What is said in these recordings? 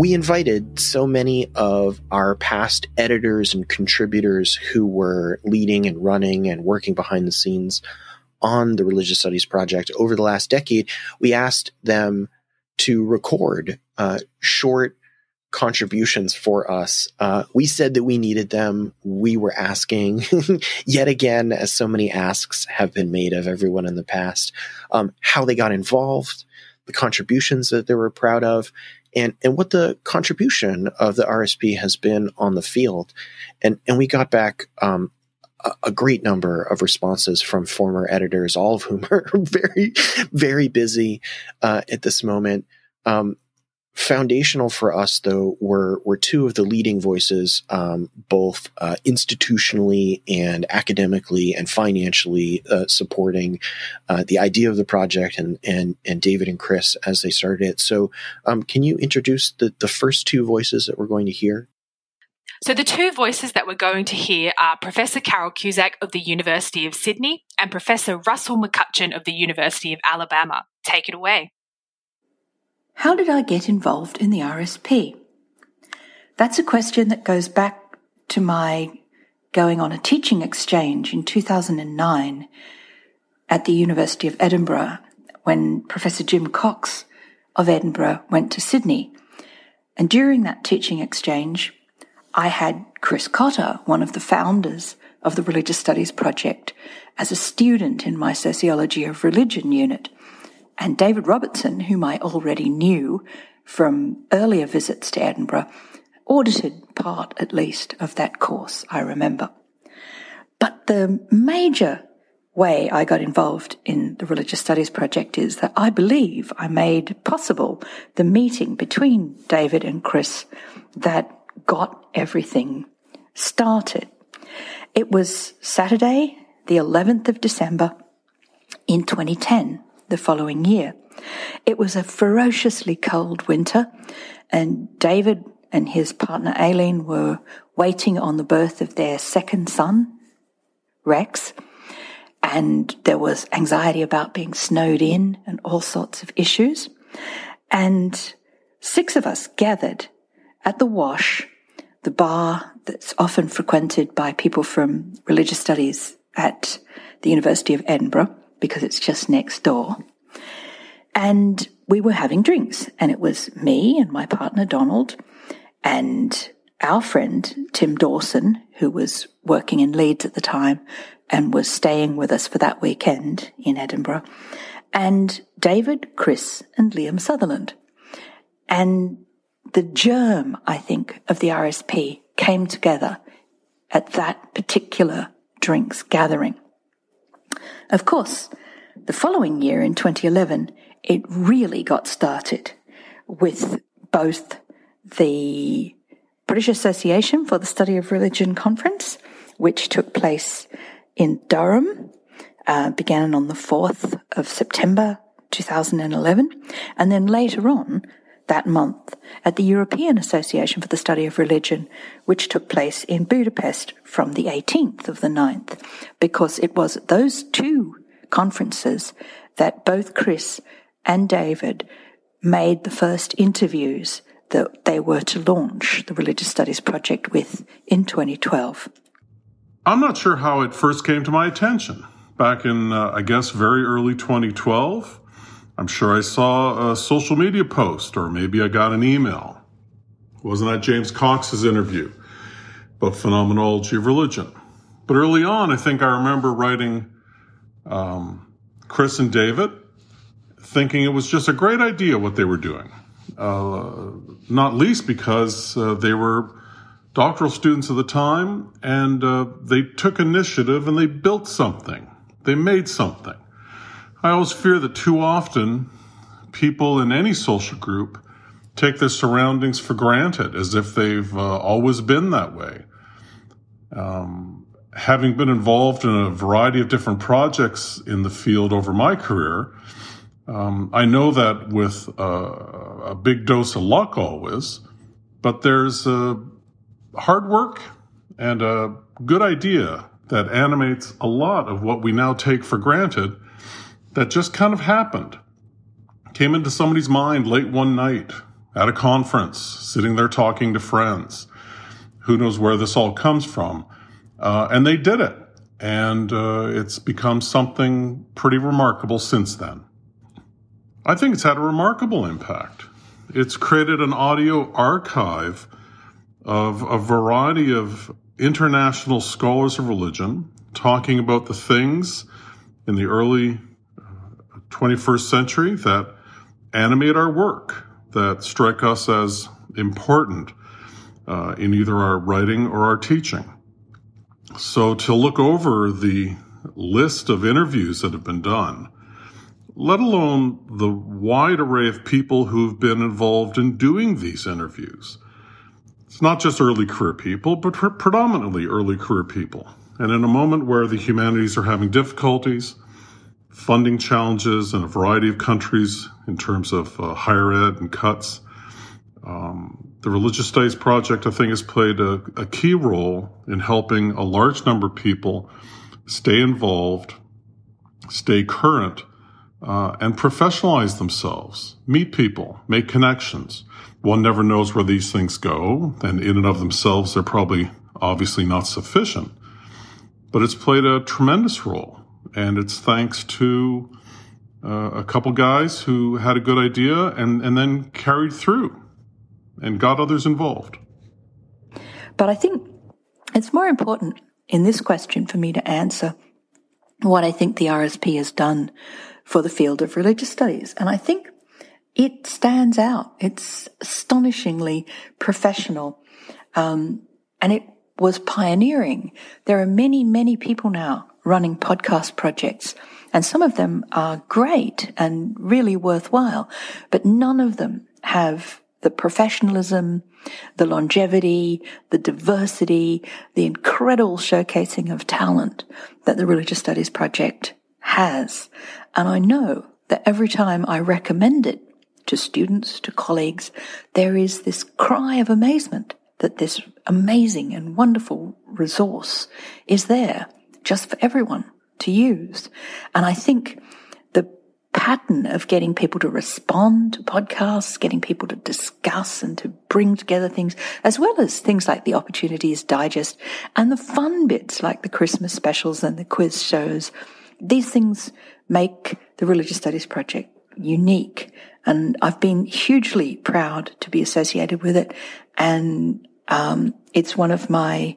we invited so many of our past editors and contributors who were leading and running and working behind the scenes on the religious studies project over the last decade. We asked them to record uh, short contributions for us. Uh, we said that we needed them. We were asking yet again, as so many asks have been made of everyone in the past, um, how they got involved, the contributions that they were proud of, and and what the contribution of the RSP has been on the field, and and we got back um, a, great number of responses from former editors, all of whom are very very busy uh, at this moment. Um, foundational for us though were were two of the leading voices um, both uh, institutionally and academically and financially uh, supporting uh, the idea of the project and and and David and Chris as they started it so um, can you introduce the the first two voices that we're going to hear so, the two voices that we're going to hear are Professor Carole Cusack of the University of Sydney and Professor Russell McCutcheon of the University of Alabama. Take it away. How did I get involved in the RSP? That's a question that goes back to my going on a teaching exchange in 2009 at the University of Edinburgh when Professor Jim Cox of Edinburgh went to Sydney. And during that teaching exchange, I had Chris Cotter, one of the founders of the Religious Studies Project, as a student in my Sociology of Religion unit. And David Robertson, whom I already knew from earlier visits to Edinburgh, audited part at least of that course, I remember. But the major way I got involved in the Religious Studies Project is that I believe I made possible the meeting between David and Chris that got everything started. It was Saturday, the 11th of December in 2010 the following year. It was a ferociously cold winter, and David and his partner Aileen were waiting on the birth of their second son, Rex, and there was anxiety about being snowed in and all sorts of issues. And six of us gathered at the Wash, the bar that's often frequented by people from religious studies at the University of Edinburgh because it's just next door. And we were having drinks, and it was me and my partner Donald and our friend Tim Dawson, who was working in Leeds at the time and was staying with us for that weekend in Edinburgh, and David, Chris, and Liam Sutherland. And the germ, I think, of the RSP came together at that particular drinks gathering. Of course, the following year in 2011, it really got started with both the British Association for the Study of Religion conference, which took place in Durham, uh, began on the 4th of September 2011, and then later on that month at the European Association for the Study of Religion, which took place in Budapest from the 18th of the 9th, because it was those two conferences that both Chris and David made the first interviews that they were to launch the Religious Studies Project with in 2012. I'm not sure how it first came to my attention. Back in, uh, I guess, very early 2012, I'm sure I saw a social media post or maybe I got an email. Wasn't that James Cox's interview about phenomenology of religion? But early on, I think I remember writing um, Chris and David thinking it was just a great idea what they were doing. Uh, not least because uh, they were doctoral students at the time and uh, they took initiative and they built something. They made something. I always fear that too often people in any social group take their surroundings for granted as if they've uh, always been that way. Um, having been involved in a variety of different projects in the field over my career, um, I know that with a big dose of luck always, but there's a hard work and a good idea that animates a lot of what we now take for granted that just kind of happened. Came into somebody's mind late one night at a conference, sitting there talking to friends. Who knows where this all comes from? Uh, and they did it. And uh, it's become something pretty remarkable since then. I think it's had a remarkable impact. It's created an audio archive of a variety of international scholars of religion talking about the things in the early 21st uh, century that animate our work, that strike us as important uh, in either our writing or our teaching. So to look over the list of interviews that have been done, let alone the wide array of people who've been involved in doing these interviews. It's not just early career people, but predominantly early career people. And in a moment where the humanities are having difficulties, funding challenges in a variety of countries in terms of uh, higher ed and cuts, um, the Religious Studies Project, I think, has played a, a key role in helping a large number of people stay involved, stay current, uh, and professionalize themselves, meet people, make connections. One never knows where these things go, and in and of themselves, they're probably obviously not sufficient. But it's played a tremendous role, and it's thanks to uh, a couple guys who had a good idea and, and then carried through and got others involved. But I think it's more important in this question for me to answer what I think the RSP has done for the field of religious studies. And I think it stands out. It's astonishingly professional. Um, and it was pioneering. There are many, many people now running podcast projects and some of them are great and really worthwhile, but none of them have the professionalism, the longevity, the diversity, the incredible showcasing of talent that the Religious Studies Project has. And I know that every time I recommend it to students, to colleagues, there is this cry of amazement that this amazing and wonderful resource is there just for everyone to use. And I think the pattern of getting people to respond to podcasts, getting people to discuss and to bring together things, as well as things like the Opportunities Digest and the fun bits like the Christmas specials and the quiz shows. These things make the Religious Studies Project unique. And I've been hugely proud to be associated with it. And um, it's one of my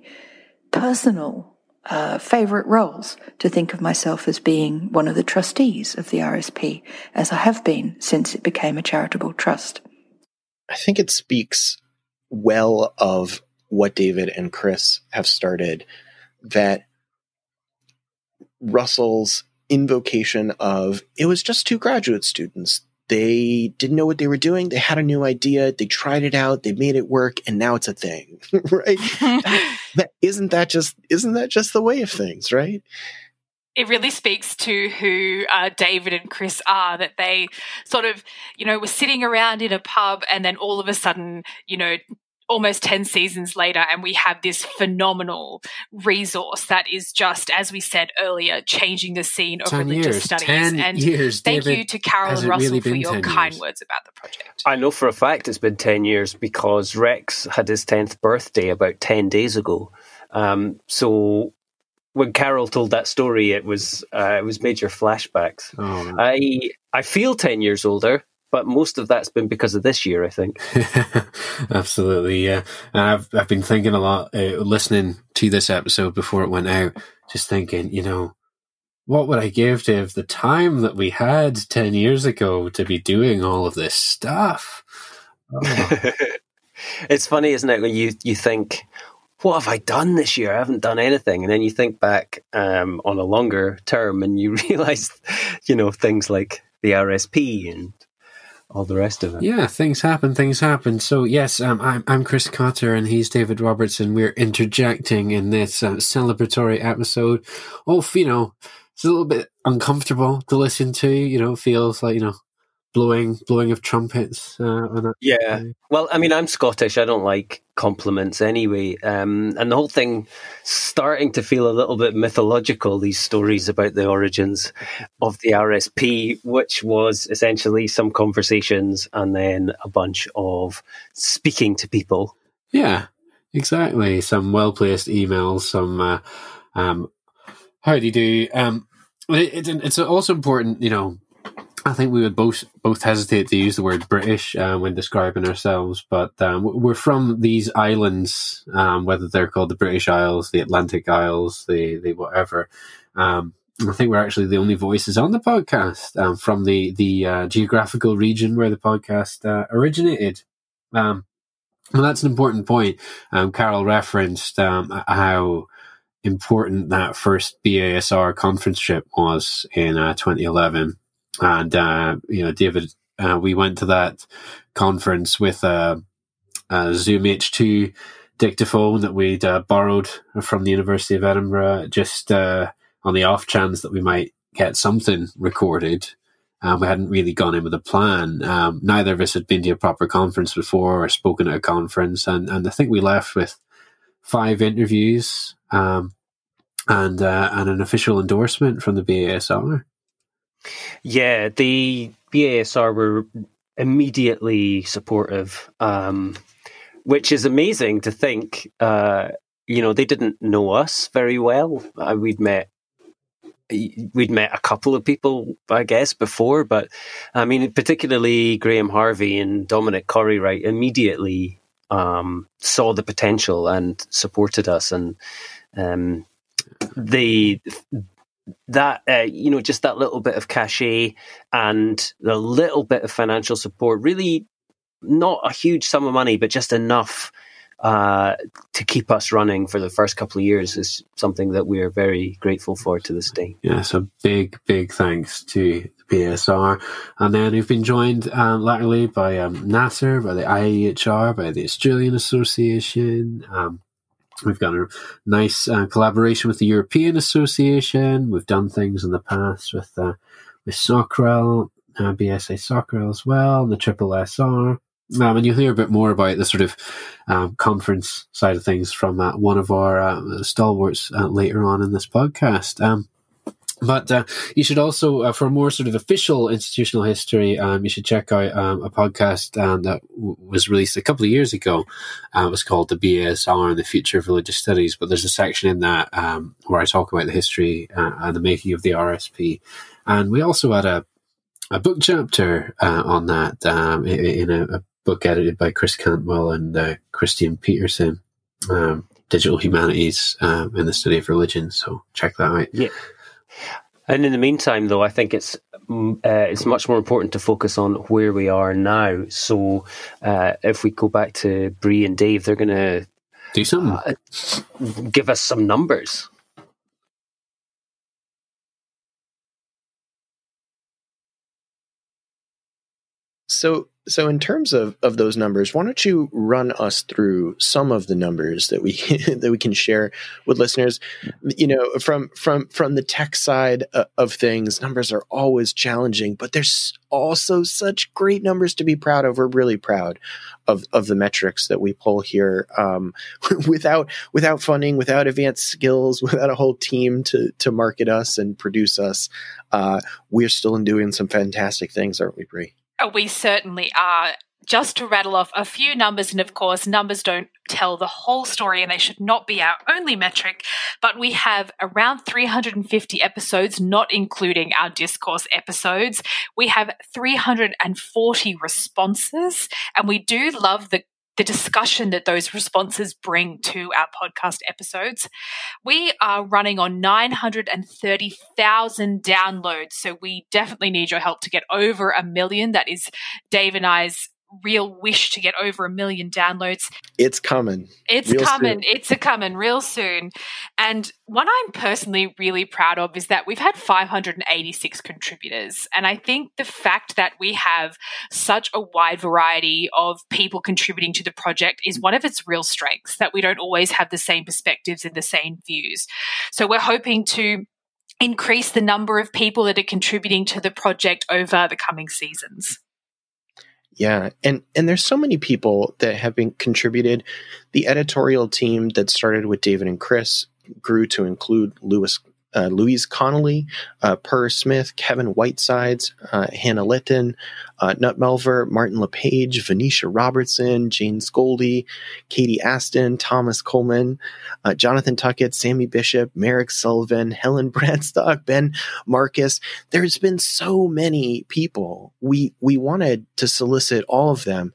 personal uh, favorite roles to think of myself as being one of the trustees of the RSP, as I have been since it became a charitable trust. I think it speaks well of what David and Chris have started that Russell's invocation of it was just two graduate students they didn't know what they were doing. They had a new idea. They tried it out. They made it work, and now it's a thing, right? that, that, isn't that just isn't that just the way of things, right? It really speaks to who uh, David and Chris are. That they sort of, you know, were sitting around in a pub, and then all of a sudden, you know, almost 10 seasons later and we have this phenomenal resource that is just as we said earlier changing the scene of religious years, studies. 10 and years, thank David, you to Carole and russell really for your kind years? words about the project. I know for a fact it's been 10 years because rex had his 10th birthday about 10 days ago. Um, so when Carole told that story, it was uh, it was major flashbacks. Oh, I I feel ten years older but most of that's been because of this year, I think. Absolutely, yeah. And I've I've been thinking a lot, uh, listening to this episode before it went out, just thinking, you know, what would I give to have the time that we had ten years ago to be doing all of this stuff? Oh. it's funny, isn't it? When you you think, what have I done this year? I haven't done anything. And then you think back um, on a longer term and you realize, you know, things like the RSP and all the rest of it. Yeah, things happen, things happen. So yes, um, I'm I'm Chris Cotter and he's David Robertson. We're interjecting in this uh, celebratory episode. Oh, you know, it's a little bit uncomfortable to listen to. You know, feels like you know blowing blowing of trumpets. Uh, yeah. Well, I mean, I'm Scottish. I don't like compliments anyway. Um, and the whole thing starting to feel a little bit mythological. These stories about the origins of the RSP, which was essentially some conversations and then a bunch of speaking to people. Yeah, exactly. Some well placed emails. Some uh, um, how do you do? Um, it, it, it's also important, you know I think we would both both hesitate to use the word British uh, when describing ourselves, but um, we're from these islands, um, whether they're called the British Isles, the Atlantic Isles, the the whatever. Um, I think we're actually the only voices on the podcast um, from the the uh, geographical region where the podcast uh, originated. Um, well, that's an important point. Um, Carole referenced how important that first BASR conference trip was in uh, 2011 and uh, you know, David, uh, we went to that conference with a, a Zoom H2 dictaphone that we'd uh, borrowed from the University of Edinburgh, just uh, on the off chance that we might get something recorded. Um, we hadn't really gone in with a plan. Um, neither of us had been to a proper conference before or spoken at a conference, and, and I think we left with five interviews um, and uh, and an official endorsement from the BASR. Yeah, the BASR were immediately supportive, um, which is amazing to think. Uh, you know, they didn't know us very well. Uh, we'd met we'd met a couple of people, I guess, before, but I mean, particularly Graham Harvey and Dominic Corrywright immediately um, saw the potential and supported us, and um, they that uh, you know just that little bit of cachet and a little bit of financial support really not a huge sum of money but just enough uh, to keep us running for the first couple of years is something that we are very grateful for to this day. Yeah, so big, big thanks to the BASR. And then we've been joined um, latterly by um, NAASR, by the IAHR, by the Australian Association, um, We've got a nice uh, collaboration with the European Association. We've done things in the past with uh, with SocRel, uh, BSA SocRel as well, and the Triple SR. Um, and you'll hear a bit more about the sort of um, conference side of things from uh, one of our uh, stalwarts uh, later on in this podcast. Um, but uh, you should also, uh, for more sort of official institutional history, um, you should check out um, a podcast um, that w- was released a couple of years ago. Uh, it was called The BASR and the Future of Religious Studies. But there's a section in that um, where I talk about the history uh, and the making of the RSP. And we also had a, a book chapter uh, on that um, in, in a, a, book edited by Chris Cantwell and uh, Kristian Petersen. Um, Digital Humanities in the Study of Religion. So check that out. Yeah. And in the meantime, though, I think it's mm, uh, it's much more important to focus on where we are now. So, uh, if we go back to Bree and Dave, they're going to do something, uh, give us some numbers. So, so in terms of, of those numbers, why don't you run us through some of the numbers that we that we can share with listeners? You know, from from from the tech side uh, of things, numbers are always challenging, but there's also such great numbers to be proud of. We're really proud of of the metrics that we pull here. Um, without without funding, without advanced skills, without a whole team to to market us and produce us, uh, we're still doing some fantastic things, aren't we, Bree? We certainly are. Just to rattle off a few numbers, and of course, numbers don't tell the whole story and they should not be our only metric, but we have around 350 episodes, not including our discourse episodes. We have 340 responses, and we do love the the discussion that those responses bring to our podcast episodes. We are running on 930,000 downloads, so we definitely need your help to get over a million. That is Dave and I's real wish to get over a million downloads. It's coming. It's real coming. Soon. It's a coming real soon. And what I'm personally really proud of is that we've had 586 contributors. And I think the fact that we have such a wide variety of people contributing to the project is one of its real strengths, that we don't always have the same perspectives and the same views. So we're hoping to increase the number of people that are contributing to the project over the coming seasons. Yeah, and and there's so many people that have been contributed. The editorial team that started with David and Chris grew to include Lewis uh, Louise Connolly, uh, Per Smith, Kevin Whitesides, uh, Hannah Litton, uh, Knut Melvær, Martin LePage, Venetia Robertson, Jane Skjoldli, Katie Aston, Thomas Coleman, uh, Jonathan Tuckett, Sammy Bishop, Merrick Sullivan, Helen Bradstock, Ben Marcus. There's been so many people. We we wanted to solicit all of them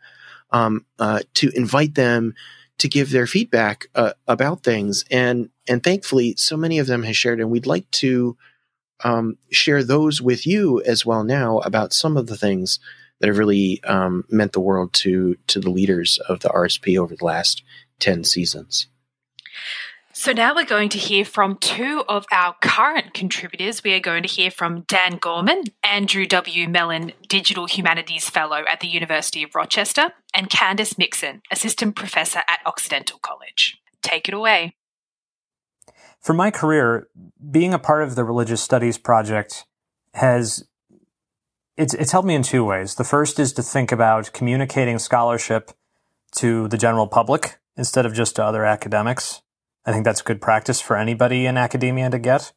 um, uh, to invite them to give their feedback uh, about things and and thankfully so many of them have shared and we'd like to um, share those with you as well now about some of the things that have really um, meant the world to to the leaders of the RSP over the last 10 seasons. So now we're going to hear from two of our current contributors. We are going to hear from Dan Gorman, Andrew W. Mellon, Digital Humanities Fellow at the University of Rochester, and Candace Mixon, Assistant Professor at Occidental College. Take it away. For my career, being a part of the Religious Studies Project has it's, it's helped me in two ways. The first is to think about communicating scholarship to the general public instead of just to other academics. I think that's good practice for anybody in academia to get.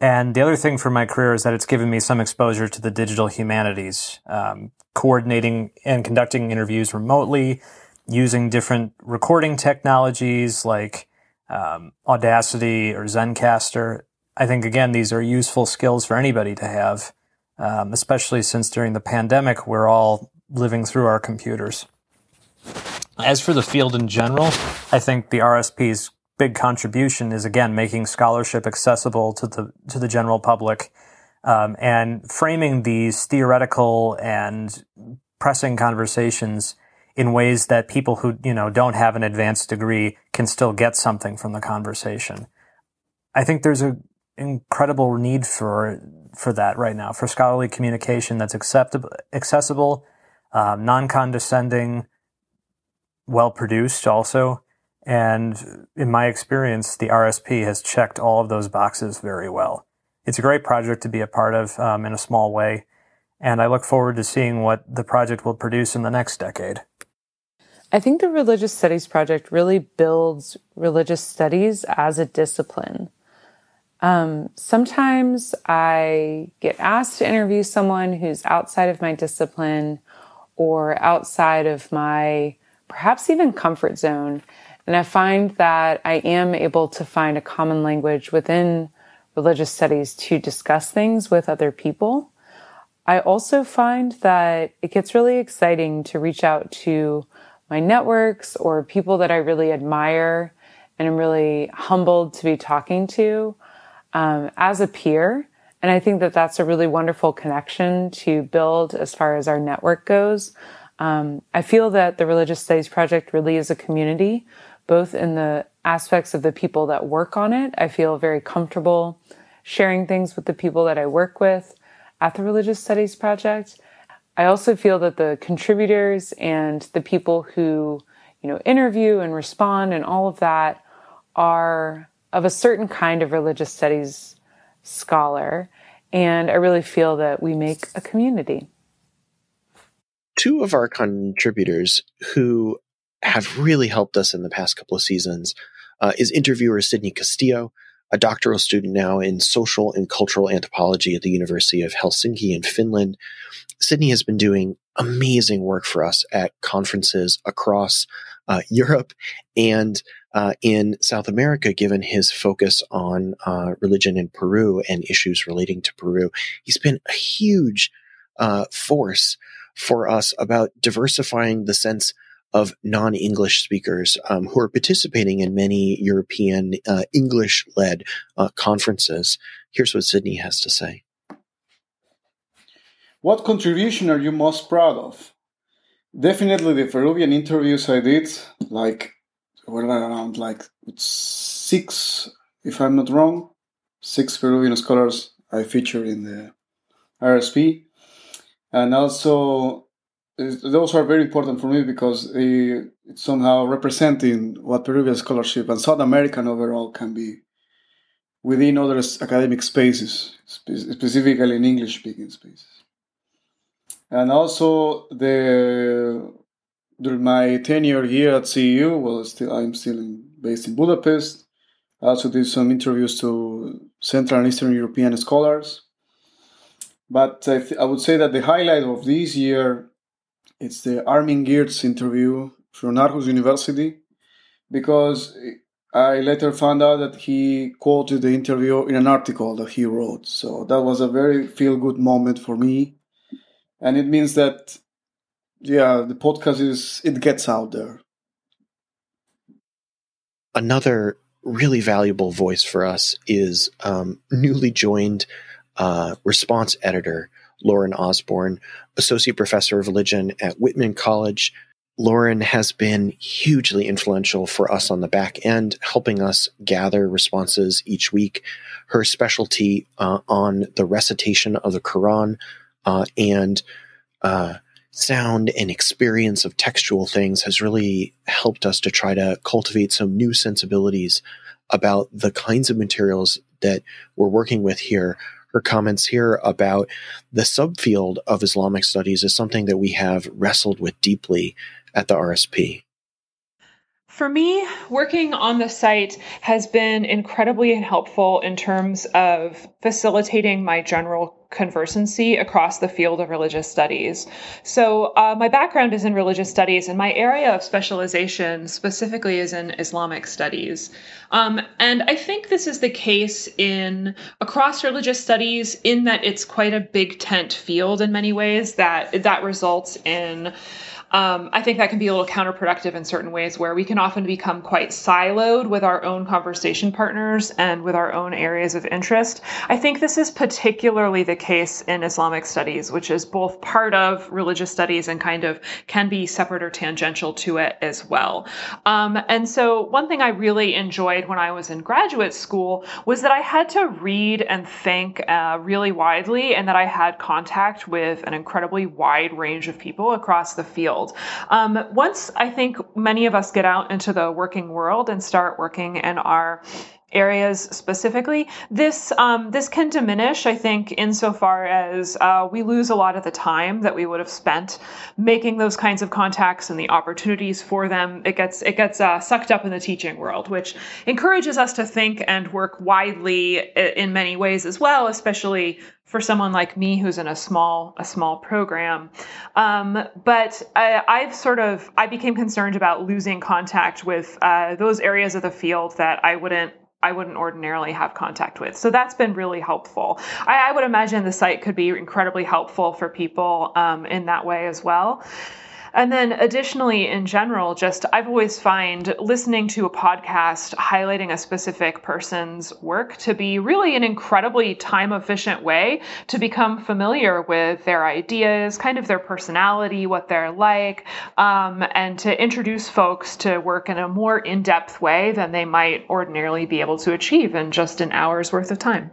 And the other thing for my career is that it's given me some exposure to the digital humanities, um, coordinating and conducting interviews remotely, using different recording technologies like um, Audacity or Zencastr. I think, again, these are useful skills for anybody to have, um, especially since during the pandemic, we're all living through our computers. As for the field in general, I think the RSP's big contribution is again making scholarship accessible to the to the general public um, and framing these theoretical and pressing conversations in ways that people who you know don't have an advanced degree can still get something from the conversation. I think there's an incredible need for for that right now for scholarly communication that's acceptable, accessible, um, non-condescending, well produced, also and in my experience, the RSP has checked all of those boxes very well. It's a great project to be a part of um, in a small way, and I look forward to seeing what the project will produce in the next decade. I think the Religious Studies Project really builds religious studies as a discipline. Um, sometimes I get asked to interview someone who's outside of my discipline or outside of my perhaps even comfort zone. And I find that I am able to find a common language within religious studies to discuss things with other people. I also find that it gets really exciting to reach out to my networks or people that I really admire and I'm really humbled to be talking to um, as a peer. And I think that that's a really wonderful connection to build as far as our network goes. Um, I feel that the Religious Studies Project really is a community both in the aspects of the people that work on it. I feel very comfortable sharing things with the people that I work with at the Religious Studies Project. I also feel that the contributors and the people who, you know, interview and respond and all of that are of a certain kind of religious studies scholar. And I really feel that we make a community. Two of our contributors who have really helped us in the past couple of seasons uh, is interviewer Sidney Castillo, a doctoral student now in social and cultural anthropology at the University of Helsinki in Finland. Sydney has been doing amazing work for us at conferences across uh, Europe and uh, in South America, given his focus on uh, religion in Peru and issues relating to Peru. He's been a huge uh, force for us about diversifying the sense of non-English speakers um, who are participating in many European uh, English-led uh, conferences. Here's what Sidney has to say. What contribution are you most proud of? Definitely the Peruvian interviews I did, like were around like six, if I'm not wrong, six Peruvian scholars I featured in the RSP, and also those are very important for me because it's somehow representing what Peruvian scholarship and South American overall can be within other academic spaces, specifically in English speaking spaces. And also the during my tenure here at CEU, well, still I'm still in, based in Budapest. I also did some interviews to Central and Eastern European scholars. But I, th- I would say that the highlight of this year it's the Armin Geertz interview from Aarhus University because I later found out that he quoted the interview in an article that he wrote. So that was a very feel good moment for me. And it means that, yeah, the podcast is, it gets out there. Another really valuable voice for us is um, newly joined uh, response editor Lauren Osborne, associate professor of religion at Whitman College Lauren has been hugely influential for us on the back end, helping us gather responses each week. Her specialty uh, on the recitation of the Quran uh, and uh, sound and experience of textual things has really helped us to try to cultivate some new sensibilities about the kinds of materials that we're working with here. Her comments here about the subfield of Islamic studies is something that we have wrestled with deeply at the RSP? For me, working on the site has been incredibly helpful in terms of facilitating my general conversancy across the field of religious studies. So, uh, my background is in religious studies, and my area of specialization specifically is in Islamic studies. Um, and I think this is the case in across religious studies, in that it's quite a big tent field in many ways. That that results in um, I think that can be a little counterproductive in certain ways where we can often become quite siloed with our own conversation partners and with our own areas of interest. I think this is particularly the case in Islamic studies, which is both part of religious studies and kind of can be separate or tangential to it as well. Um, and so, one thing I really enjoyed when I was in graduate school was that I had to read and think uh, really widely, and that I had contact with an incredibly wide range of people across the field field. Um, once I think many of us get out into the working world and start working in our areas specifically. This um, this can diminish, I think, insofar as uh, we lose a lot of the time that we would have spent making those kinds of contacts and the opportunities for them. It gets it gets uh, sucked up in the teaching world, which encourages us to think and work widely in many ways as well, especially for someone like me who's in a small a small program. Um, but I, have sort of I became concerned about losing contact with uh, those areas of the field that I wouldn't I wouldn't ordinarily have contact with. So that's been really helpful. I, I would imagine the site could be incredibly helpful for people um, in that way as well. And then additionally, in general, just I've always find listening to a podcast highlighting a specific person's work to be really an incredibly time efficient way to become familiar with their ideas, kind of their personality, what they're like, um, and to introduce folks to work in a more in depth way than they might ordinarily be able to achieve in just an hour's worth of time.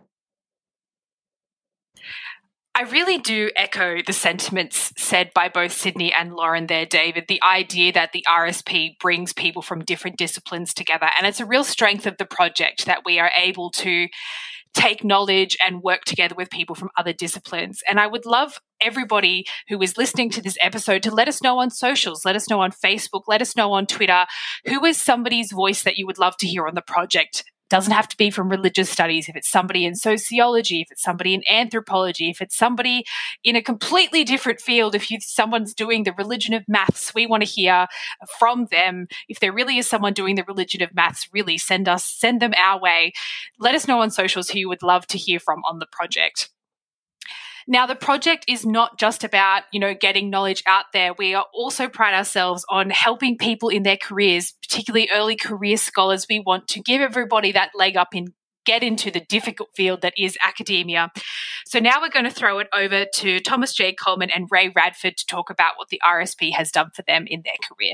I really do echo the sentiments said by both Sidney and Lauren there, David. The idea that the RSP brings people from different disciplines together. And it's a real strength of the project that we are able to take knowledge and work together with people from other disciplines. And I would love everybody who is listening to this episode to let us know on socials, let us know on Facebook, let us know on Twitter who is somebody's voice that you would love to hear on the project doesn't have to be from religious studies. If it's somebody in sociology, if it's somebody in anthropology, if it's somebody in a completely different field, if you someone's doing the religion of maths, we want to hear from them. If there really is someone doing the religion of maths, really send us send them our way. Let us know on socials who you would love to hear from on the project. Now, the project is not just about, you know, getting knowledge out there. We are also pride ourselves on helping people in their careers, particularly early career scholars. We want to give everybody that leg up in get into the difficult field that is academia. So now we're going to throw it over to Thomas J. Coleman and Ray Radford to talk about what the RSP has done for them in their career.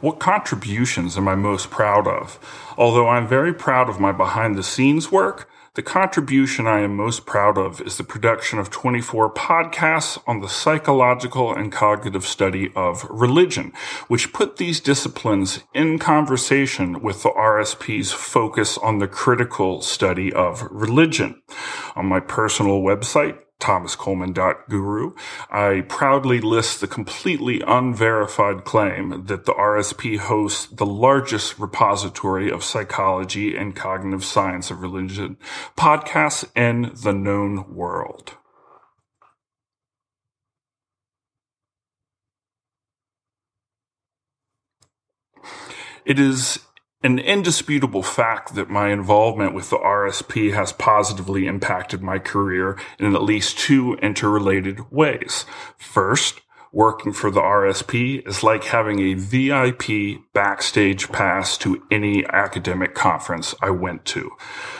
What contributions am I most proud of? Although I'm very proud of my behind the scenes work, The contribution I am most proud of is the production of 24 podcasts on the psychological and cognitive study of religion, which put these disciplines in conversation with the RSP's focus on the critical study of religion. On my personal website, thomascoleman.guru, I proudly list the completely unverified claim that the RSP hosts the largest repository of psychology and cognitive science of religion podcasts in the known world. It is an indisputable fact that my involvement with the RSP has positively impacted my career in at least two interrelated ways. First, working for the RSP is like having a VIP backstage pass to any academic conference I went to.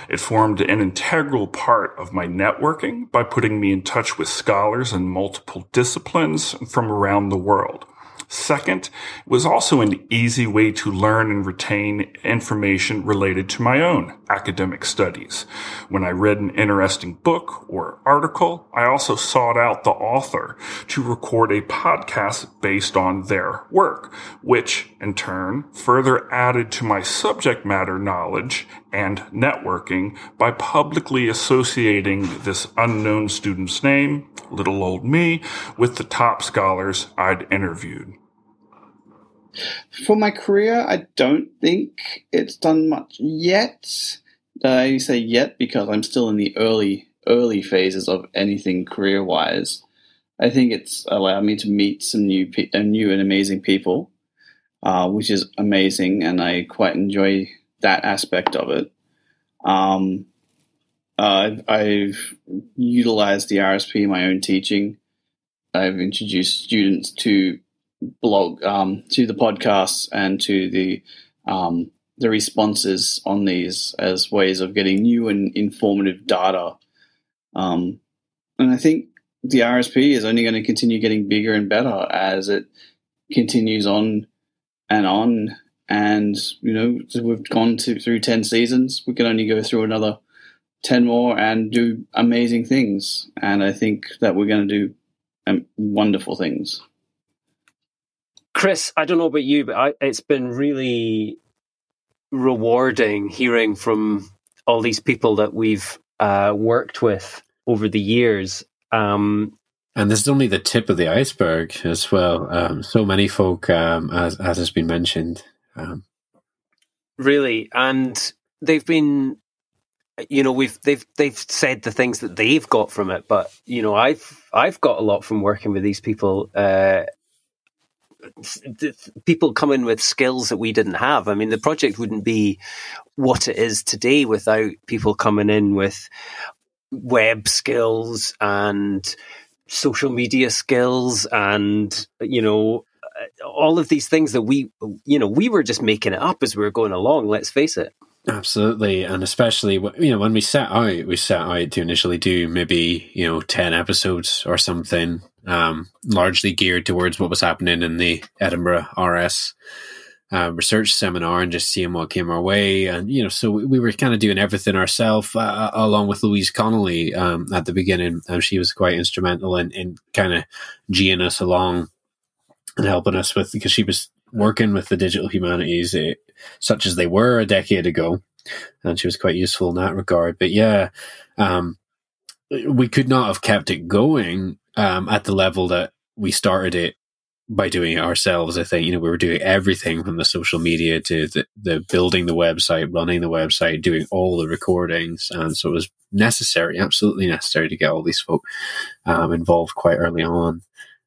It formed an integral part of my networking by putting me in touch with scholars in multiple disciplines from around the world. Second, it was also an easy way to learn and retain information related to my own academic studies. When I read an interesting book or article, I also sought out the author to record a podcast based on their work, which in turn further added to my subject matter knowledge and networking by publicly associating this unknown student's name, little old me, with the top scholars I'd interviewed. For my career, I don't think it's done much yet. I say yet because I'm still in the early early phases of anything career wise. I think it's allowed me to meet some new pe- new and amazing people, uh, which is amazing, and I quite enjoy that aspect of it. Um, uh, I've utilized the RSP in my own teaching. I've introduced students to blog um, to the podcasts and to the um, the responses on these as ways of getting new and informative data. Um, and I think the RSP is only going to continue getting bigger and better as it continues on and on. And you know, we've gone to, through ten seasons. We can only go through another ten more and do amazing things. And I think that we're going to do um, wonderful things. Chris, I don't know about you, but I, it's been really rewarding hearing from all these people that we've uh, worked with over the years. Um, and this is only the tip of the iceberg as well. Um, so many folk, um, as, as has been mentioned. Um, really, and they've been, you know, we've they've they've said the things that they've got from it, but you know, I've I've got a lot from working with these people. Uh, people come in with skills that we didn't have. I mean, the project wouldn't be what it is today without people coming in with web skills and social media skills and, you know, all of these things that we, you know, we were just making it up as we were going along, let's face it. Absolutely, and especially you know when we set out, we set out to initially do maybe you know ten episodes or something, um, largely geared towards what was happening in the Edinburgh RS uh, research seminar and just seeing what came our way, and you know, so we, we were kind of doing everything ourselves, uh, along with Louise Connolly um, at the beginning. Um, she was quite instrumental in, in kind of geeing us along and helping us with because she was working with the digital humanities, eh, such as they were a decade ago, and she was quite useful in that regard. But yeah, um, we could not have kept it going um, at the level that we started it by doing it ourselves. I think you know we were doing everything from the social media to the, the building the website, running the website, doing all the recordings, and so it was necessary, absolutely necessary, to get all these folk um, involved quite early on.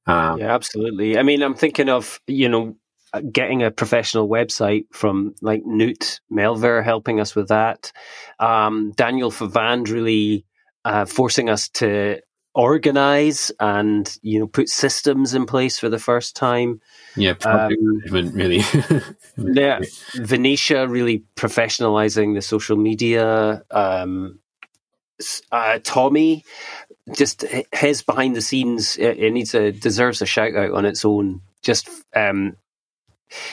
Um, yeah, absolutely. I mean, I'm thinking of you know getting a professional website from like Knut Melvær helping us with that. Um, Daniel Favand really uh, forcing us to organize and you know put systems in place for the first time. Yeah, project um, management really. yeah, Venetia really professionalizing the social media. Um, uh, Tommy, just his behind the scenes, it, it, needs a deserves a shout out on its own. Just um,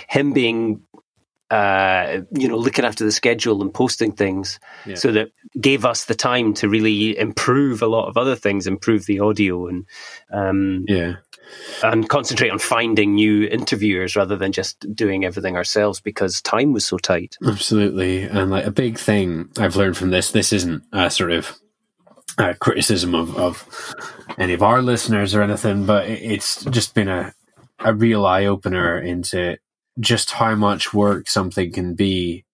him being uh, you know, looking after the schedule and posting things. Yeah. So that gave us the time to really improve a lot of other things, improve the audio and um, yeah, and concentrate on finding new interviewers rather than just doing everything ourselves because time was so tight. Absolutely, and like a big thing I've learned from this. This isn't a sort of uh, criticism of, of any of our listeners or anything, but it's just been a a real eye opener into just how much work something can be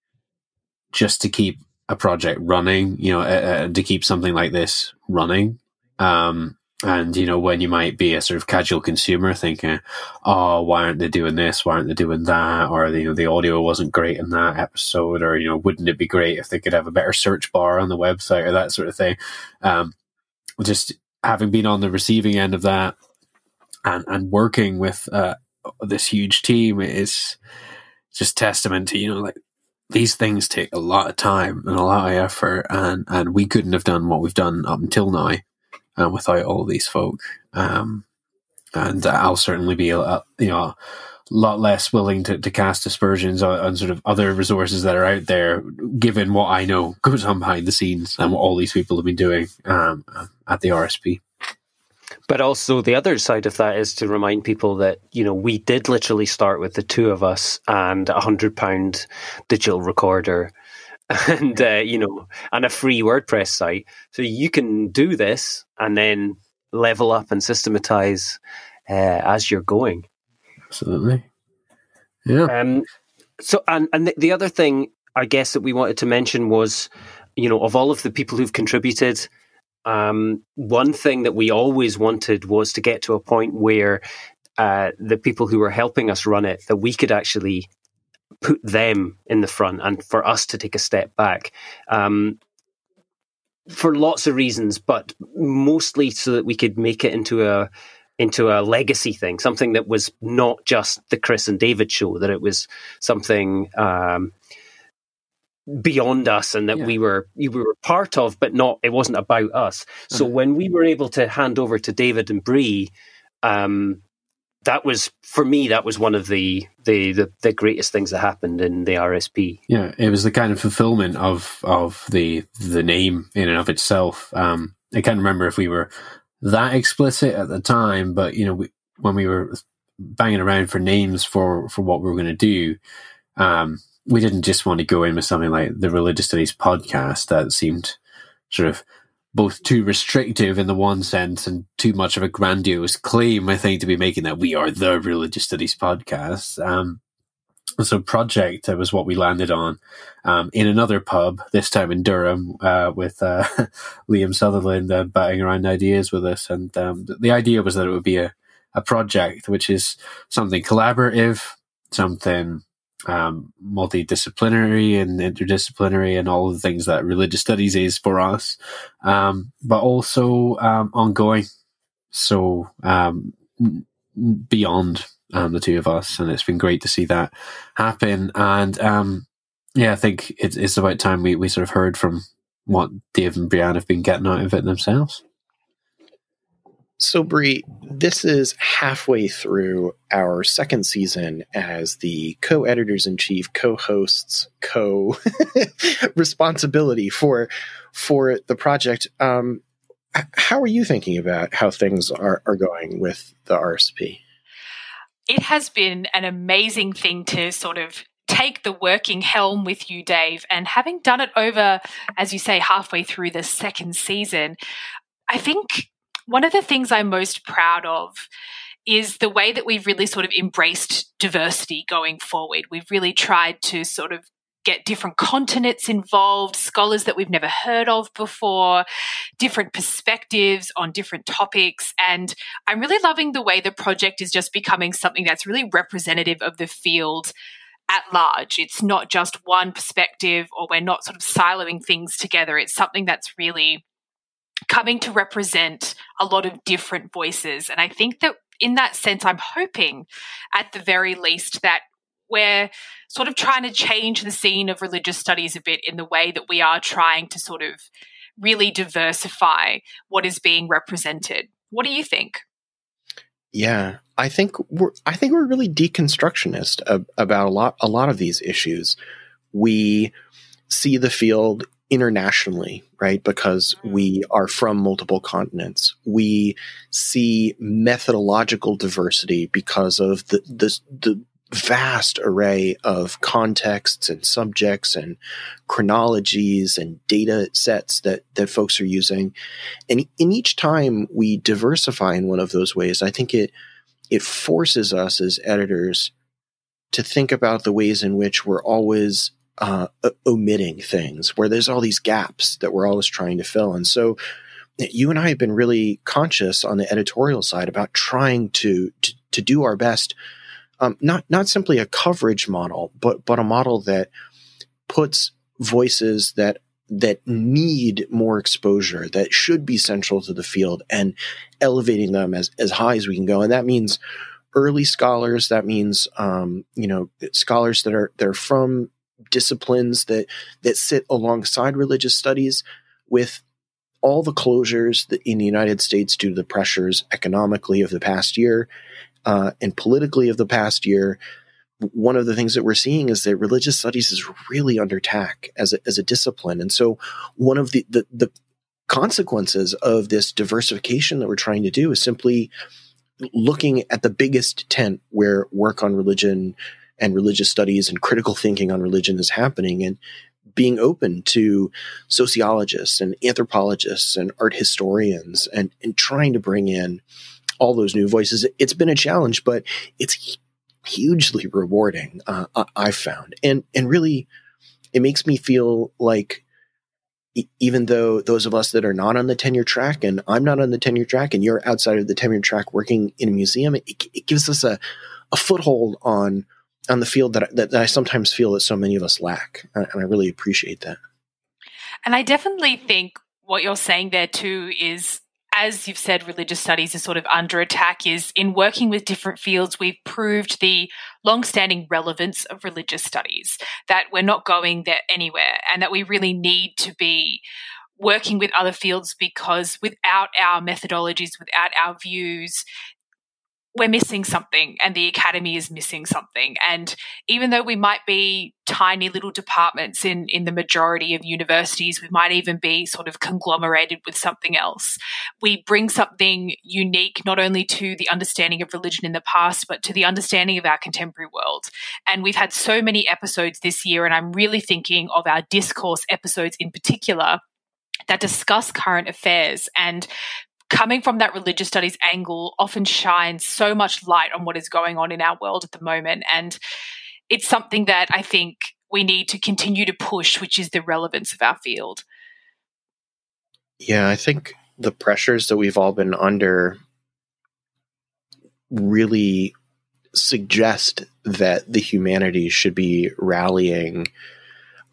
just to keep a project running, you know, uh, uh, to keep something like this running. Um, and, you know, when you might be a sort of casual consumer thinking, oh, why aren't they doing this? Why aren't they doing that? Or, you know, the audio wasn't great in that episode. Or, you know, wouldn't it be great if they could have a better search bar on the website or that sort of thing? Um, just having been on the receiving end of that and, and working with, uh, this huge team is just testament to you know like these things take a lot of time and a lot of effort and and we couldn't have done what we've done up until now um, without all these folk um, and I'll certainly be a, you know a lot less willing to, to cast aspersions on, on, sort of other resources that are out there given what I know goes on behind the scenes and what all these people have been doing um, at the RSP. But also the other side of that is to remind people that, you know, we did literally start with the two of us and a hundred pound digital recorder and, uh, you know, and a free WordPress site. So you can do this and then level up and systematize uh, as you're going. Absolutely. Yeah. Um, so, and, and the, the other thing I guess that we wanted to mention was, you know, of all of the people who've contributed, um, one thing that we always wanted was to get to a point where uh, the people who were helping us run it, that we could actually put them in the front and for us to take a step back. Um, for lots of reasons, but mostly so that we could make it into a into a legacy thing, something that was not just the Chris and David show, that it was something um, beyond us and that yeah. we were we were part of, but not it wasn't about us. So uh-huh. when we were able to hand over to David and Bree, um, that was for me that was one of the, the, the the greatest things that happened in the RSP. Yeah, it was the kind of fulfillment of of the the name in and of itself. Um, I can't remember if we were that explicit at the time, but you know, we, when we were banging around for names for for what we were going to do, um, we didn't just want to go in with something like the religious studies podcast that seemed sort of both too restrictive in the one sense and too much of a grandiose claim, I think, to be making that we are the religious studies podcast. Um, so project was what we landed on um, in another pub this time in durham uh, with uh, liam sutherland uh, batting around ideas with us and um, the idea was that it would be a, a project which is something collaborative something um, multidisciplinary and interdisciplinary and all the things that religious studies is for us, um, but also um, ongoing. So um, beyond um, the two of us, and it's been great to see that happen. And um, yeah, I think it's, it's about time we, we sort of heard from what Dave and Breann have been getting out of it themselves. So, Bree, this is halfway through our second season as the co editors in chief, co hosts, co responsibility for for the project. Um, how are you thinking about how things are, are going with the RSP? It has been an amazing thing to sort of take the working helm with you, Dave, and having done it over, as you say, halfway through the second season, I think one of the things I'm most proud of is the way that we've really sort of embraced diversity going forward. We've really tried to sort of get different continents involved, scholars that we've never heard of before, different perspectives on different topics. And I'm really loving the way the project is just becoming something that's really representative of the field at large. It's not just one perspective or we're not sort of siloing things together. It's something that's really coming to represent a lot of different voices. And I think that in that sense, I'm hoping at the very least that we're sort of trying to change the scene of religious studies a bit in the way that we are trying to sort of really diversify what is being represented. What do you think? Yeah, I think we're I think we're really deconstructionist about a lot a lot of these issues. We see the field internationally, right? Because mm-hmm. we are from multiple continents. We see methodological diversity because of the the, the vast array of contexts and subjects and chronologies and data sets that that folks are using and in each time we diversify in one of those ways i think it it forces us as editors to think about the ways in which we're always uh, omitting things where there's all these gaps that we're always trying to fill and so you and i have been really conscious on the editorial side about trying to to, to do our best um, not not simply a coverage model, but but a model that puts voices that that need more exposure, that should be central to the field, and elevating them as as high as we can go. And that means early scholars. That means um, you know scholars that are they're from disciplines that that sit alongside religious studies with all the closures in the United States due to the pressures economically of the past year uh, and politically of the past year, one of the things that we're seeing is that religious studies is really under attack as a, as a discipline. And so one of the, the, the consequences of this diversification that we're trying to do is simply looking at the biggest tent where work on religion and religious studies and critical thinking on religion is happening and being open to sociologists and anthropologists and art historians and, and trying to bring in all those new voices. It's been a challenge, but it's hugely rewarding. Uh, I've found, and and really, it makes me feel like even though those of us that are not on the tenure track, and I'm not on the tenure track, and you're outside of the tenure track working in a museum, it, it gives us a, a foothold on on the field that, that, that I sometimes feel that so many of us lack, and I really appreciate that. And I definitely think what you're saying there too is as you've said, religious studies is sort of under attack, is in working with different fields, we've proved the long-standing relevance of religious studies, that we're not going there anywhere, and that we really need to be working with other fields because without our methodologies, without our views, we're missing something and the academy is missing something. And even though we might be tiny little departments in in the majority of universities we might even be sort of conglomerated with something else. We bring something unique not only to the understanding of religion in the past but to the understanding of our contemporary world. And we've had so many episodes this year and i'm really thinking of our discourse episodes in particular that discuss current affairs. And coming from that religious studies angle often shines so much light on what is going on in our world at the moment. And it's something that I think we need to continue to push, which is the relevance of our field. Yeah, I think the pressures that we've all been under really suggest that the humanities should be rallying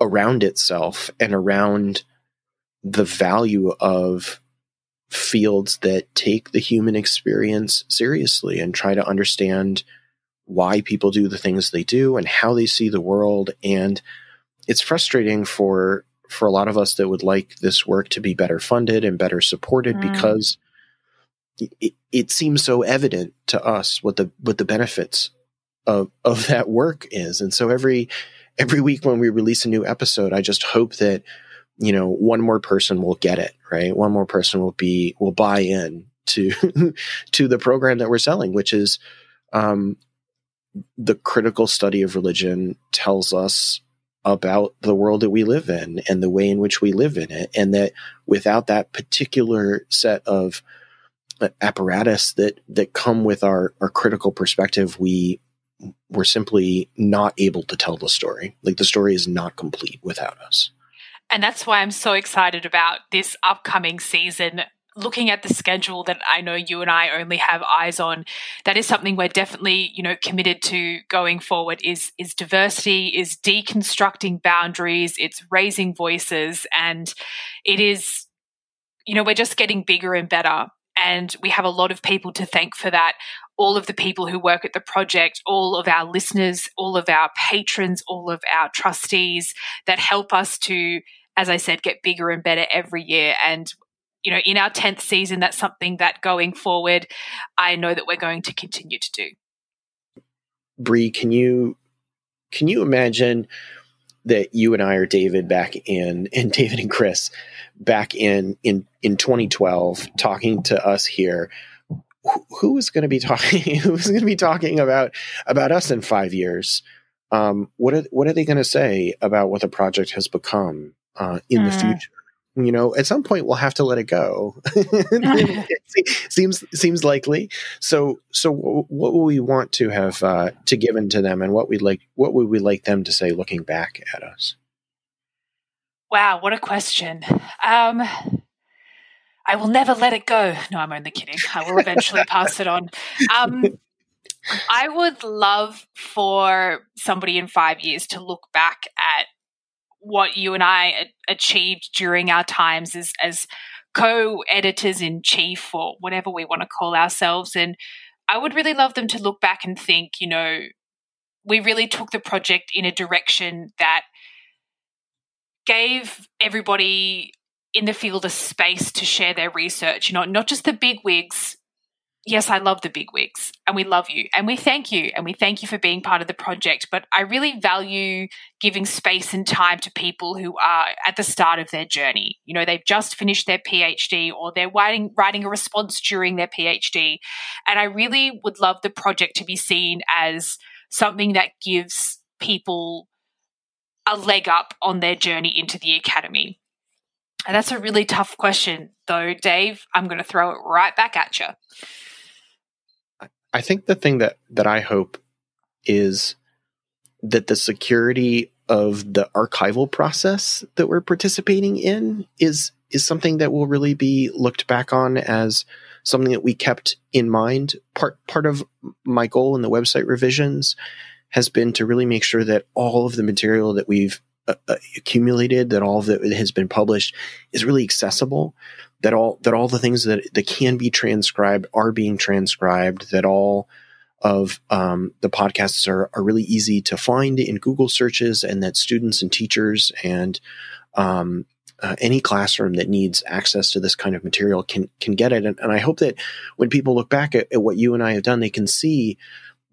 around itself and around the value of fields that take the human experience seriously and try to understand why people do the things they do and how they see the world and it's frustrating for for a lot of us that would like this work to be better funded and better supported mm. because it, it seems so evident to us what the what the benefits of of that work is and so every every week when we release a new episode i just hope that you know, one more person will get it, right? One more person will be, will buy in to, to the program that we're selling, which is, um, the critical study of religion tells us about the world that we live in and the way in which we live in it. And that without that particular set of uh, apparatus that, that come with our, our critical perspective, we, we're simply not able to tell the story. Like the story is not complete without us. And that's why I'm so excited about this upcoming season. Looking at the schedule that I know you and I only have eyes on, that is something we're definitely, you know, committed to going forward is is diversity, is deconstructing boundaries, it's raising voices, and it is, you know, we're just getting bigger and better. And we have a lot of people to thank for that all of the people who work at the project, all of our listeners, all of our patrons, all of our trustees that help us to, as I said, get bigger and better every year. And you know, in our 10th season, that's something that going forward, I know that we're going to continue to do. Bree, can you can you imagine that you and I are David back in and David and Chris back in in in 2012 talking to us here who is going to be talking who's going to be talking about about us in 5 years? Um, what are what are they going to say about what the project has become uh, in mm. the future? You know at some point we'll have to let it go. It seems seems likely. So so what will we want to have uh, to given to them and what we like what would we like them to say looking back at us? Wow what a question. Um I will never let it go. No, I'm only kidding. I will eventually pass it on. Um, I would love for somebody in five years to look back at what you and I achieved during our times as as co-editors in chief or whatever we want to call ourselves and I would really love them to look back and think, you know, we really took the project in a direction that gave everybody in the field a space to share their research, you know, not just the big wigs yes, I love the big wigs and we love you and we thank you and we thank you for being part of the project. But I really value giving space and time to people who are at the start of their journey. You know, they've just finished their PhD or they're writing, writing a response during their PhD. And I really would love the project to be seen as something that gives people a leg up on their journey into the academy. That's a really tough question, though, Dave. I'm going to throw it right back at you. I think the thing that that I hope is that the security of the archival process that we're participating in is is something that will really be looked back on as something that we kept in mind. Part part of my goal in the website revisions has been to really make sure that all of the material that we've uh, uh accumulated, that all that has been published, is really accessible that all that all the things that that can be transcribed are being transcribed. That all of um, the podcasts are are really easy to find in Google searches, and that students and teachers and um, uh, any classroom that needs access to this kind of material can can get it. And, and I hope that when people look back at, at, what you and I have done, they can see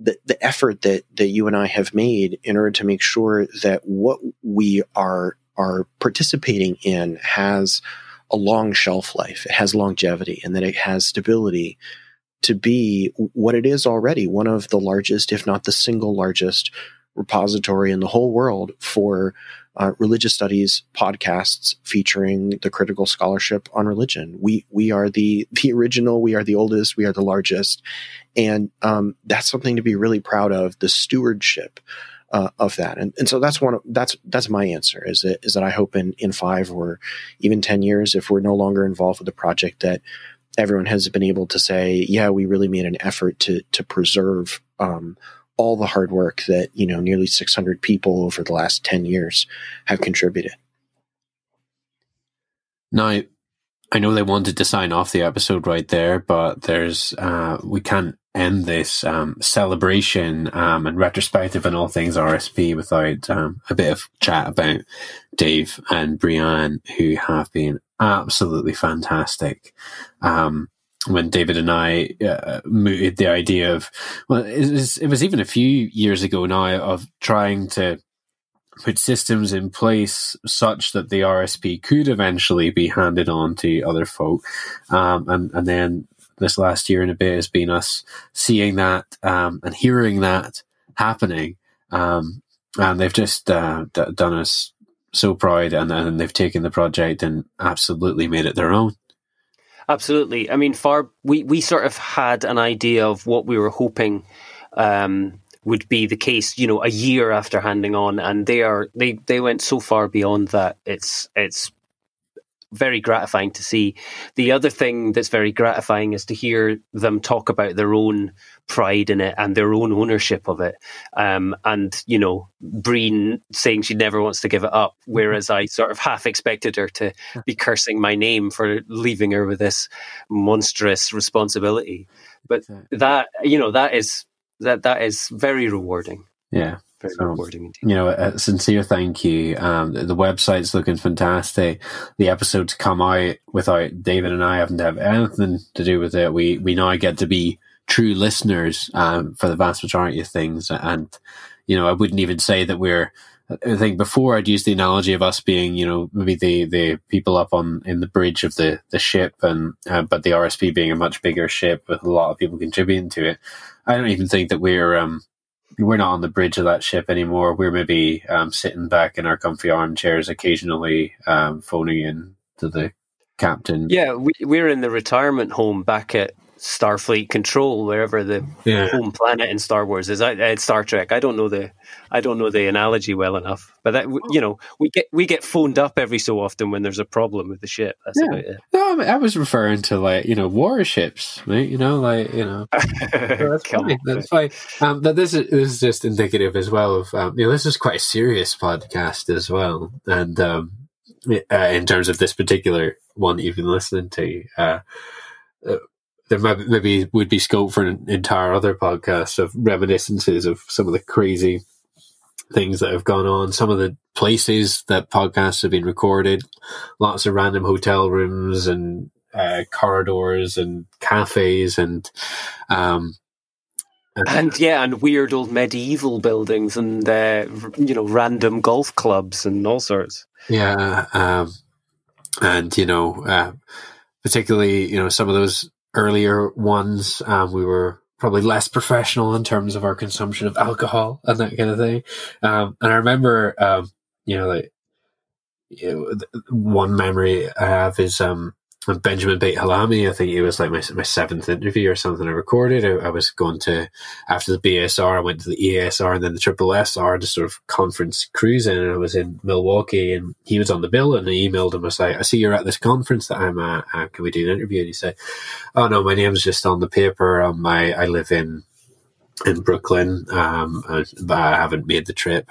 the, the effort that that you and I have made in order to make sure that what we are are participating in has a long shelf life, it has longevity, and that it has stability to be what it is already one of the largest, if not the single largest, repository in the whole world for uh, religious studies podcasts featuring the critical scholarship on religion. We we are the the original. We are the oldest. We are the largest, and um, that's something to be really proud of. The stewardship uh, of that. And, and so that's one, of, that's, that's my answer is that, is that I hope in, in five or even 10 years, if we're no longer involved with the project, that everyone has been able to say, yeah, we really made an effort to, to preserve, um, all the hard work that, you know, nearly 600 people over the last 10 years have contributed. Now, I know they wanted to sign off the episode right there, but there's, uh, we can't end this um, celebration um, and retrospective and all things RSP without um, a bit of chat about Dave and Breann, who have been absolutely fantastic. Um, when David and I uh, mooted the idea of, well, it was, it was even a few years ago now of trying to put systems in place such that the RSP could eventually be handed on to other folk. Um, and, and then this last year and a bit has been us seeing that um, and hearing that happening. Um, and they've just uh, d- done us so proud and, and they've taken the project and absolutely made it their own. Absolutely. I mean, far we, we sort of had an idea of what we were hoping um, would be the case, you know, a year after handing on, and they are they they went so far beyond that. It's it's very gratifying to see. The other thing that's very gratifying is to hear them talk about their own pride in it and their own ownership of it. Um, and, you know, Breen saying she never wants to give it up, whereas I sort of half expected her to be cursing my name for leaving her with this monstrous responsibility. But that, you know, that is that that is very rewarding. Yeah. Very So, rewarding indeed. you know, a sincere thank you. Um, the, the website's looking fantastic. The episodes come out without David and I having to have anything to do with it. We we now get to be true listeners um, for the vast majority of things, and you know, I wouldn't even say that we're. I think before I'd use the analogy of us being, you know, maybe the, the people up on in the bridge of the, the ship, and uh, but the RSP being a much bigger ship with a lot of people contributing to it. I don't even think that we're um, we're not on the bridge of that ship anymore. We're maybe um, sitting back in our comfy armchairs, occasionally um, phoning in to the captain. Yeah, we, we're in the retirement home back at Starfleet Control, wherever the Yeah. home planet in Star Wars is. I, uh, Star Trek. I don't know the I don't know the analogy well enough, but that you know we get we get phoned up every so often when there's a problem with the ship. That's Yeah. about it. No, I, mean, I was referring to like you know warships, right? You know, like you know. that's fine. That's fine. Um, that this is this is just indicative as well of um, you know this is quite a serious podcast as well, and um, uh, in terms of this particular one that you've been listening to, uh, uh, there maybe would be scope for an entire other podcast of reminiscences of some of the crazy things that have gone on, some of the places that podcasts have been recorded, lots of random hotel rooms and uh, corridors and cafes and um, And yeah, and weird old medieval buildings and uh, you know random golf clubs and all sorts. Yeah, um, and you know, uh, particularly you know some of those earlier ones, um, we were probably less professional in terms of our consumption of alcohol and that kind of thing. Um, and I remember, um, you know, like you know, one memory I have is um, when Benjamin Beit-Hallahmi. I think it was like my my seventh interview or something. I recorded. I, I was going to after the BSR. I went to the ESR and then the Triple SR to sort of conference cruising. And I was in Milwaukee, and he was on the bill. And I emailed him. I was like, "I see you're at this conference that I'm at. Uh, can we do an interview?" And he said, "Oh no, my name's just on the paper. Um, I I live in." In Brooklyn, um, uh, but I haven't made the trip.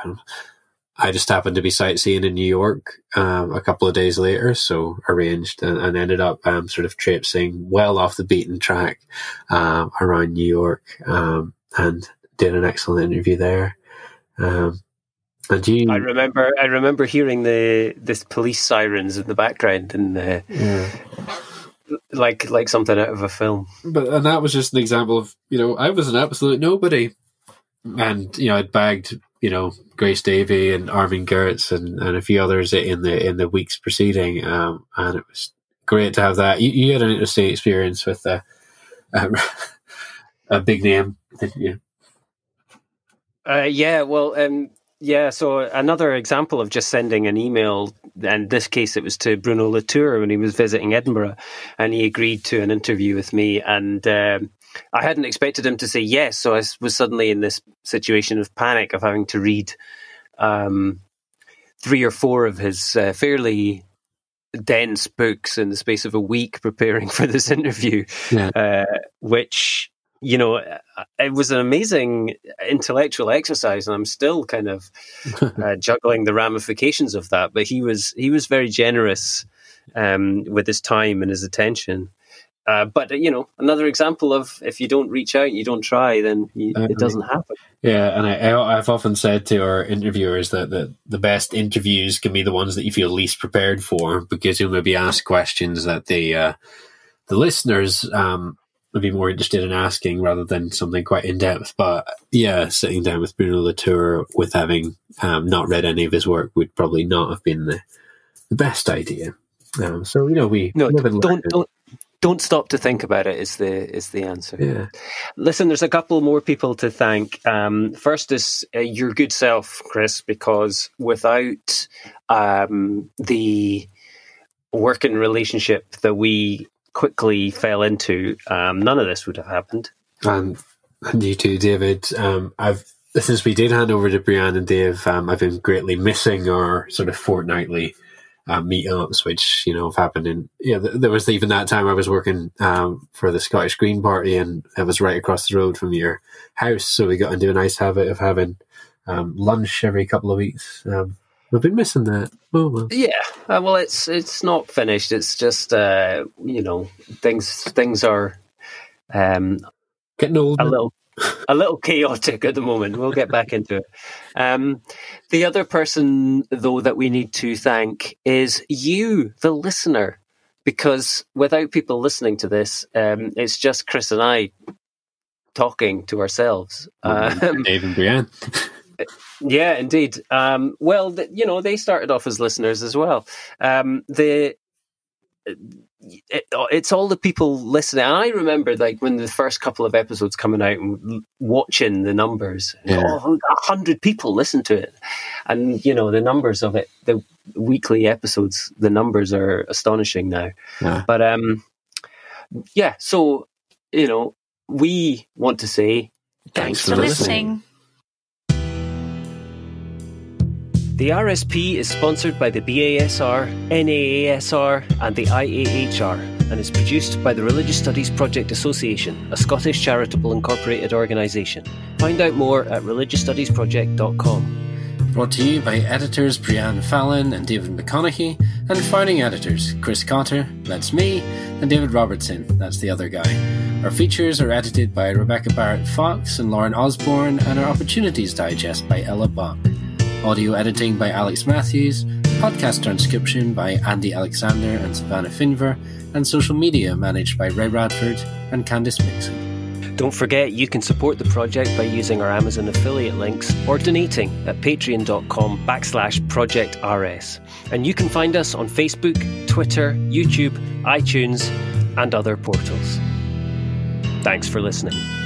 I just happened to be sightseeing in New York um, a couple of days later, so arranged and, and ended up um, sort of traipsing well off the beaten track um, around New York um, and did an excellent interview there. Um, and you, I remember I remember hearing the this police sirens in the background and uh, yeah. like like something out of a film. but and that was just an example of you know I was an absolute nobody, and you know I'd bagged you know Grace Davie and Armin Geertz and, and a few others in the in the weeks preceding, um, and it was great to have that. You, you had an interesting experience with a a, a big name, didn't you? Uh, yeah, well, um, yeah. So another example of just sending an email, and this case it was to Bruno Latour when he was visiting Edinburgh, and he agreed to an interview with me, and um, I hadn't expected him to say yes, so I was suddenly in this situation of panic of having to read um, three or four of his uh, fairly dense books in the space of a week preparing for this interview, Yeah. uh, which you know uh, it was an amazing intellectual exercise, and I'm still kind of uh, juggling the ramifications of that. But he was he was very generous um, with his time and his attention. Uh, but you know, another example of if you don't reach out, you don't try, then you, it doesn't happen. Yeah, and I, I've often said to our interviewers that the, the best interviews can be the ones that you feel least prepared for because you'll maybe ask questions that the uh, the listeners um, would be more interested in asking rather than something quite in depth. But yeah, sitting down with Bruno Latour with having um, not read any of his work would probably not have been the, the best idea. Um, so you know, we No, don't don't don't stop to think about it. Is the is the answer? Yeah. Listen, there's a couple more people to thank. Um, first is uh, your good self, Chris, because without um, the working relationship that we quickly fell into, um, none of this would have happened. And, and you too, David. Um, I've since we did hand over to Breann and Dave, um, I've been greatly missing our sort of fortnightly uh, meetups, which you know have happened. In yeah, th- there was even that time I was working um, for the Scottish Green Party, and it was right across the road from your house, so we got into a nice habit of having um, lunch every couple of weeks. Um, we've been missing that. Oh well. Yeah, uh, well, it's it's not finished. It's just uh, you know things things are um, Getting old. a little a little chaotic at the moment. We'll get back into it. Um, the other person, though, that we need to thank is you, the listener, because without people listening to this, um, it's just Chris and I talking to ourselves. Um, Dave and Breann. yeah, indeed. Um, well, you know, they started off as listeners as well. Um, the it, it's all the people listening. And I remember like when the first couple of episodes coming out and watching the numbers. Yeah. Oh, a hundred people listen to it, and you know the numbers of it. The weekly episodes, the numbers are astonishing now. Yeah. But um, yeah. So you know, we want to say thanks, thanks for, listening. listening. The RSP is sponsored by the BASR, NAASR, and the IAHR, and is produced by the Religious Studies Project Association, a Scottish charitable incorporated organisation. Find out more at religiousstudiesproject.com. Brought to you by editors Breann Fallon and David McConeghy, and founding editors Chris Cotter, that's me, and David Robertson, that's the other guy. Our features are edited by Rebecca Barrett Fox and Lauren Osborne, and our Opportunities Digest by Ella Bach audio editing by Alex Matthews, podcast transcription by Andy Alexander and Savannah Finver, and social media managed by Ray Radford and Candace Mixon. Don't forget you can support the project by using our Amazon affiliate links or donating at patreon.com backslash projectrs. And you can find us on Facebook, Twitter, YouTube, iTunes, and other portals. Thanks for listening.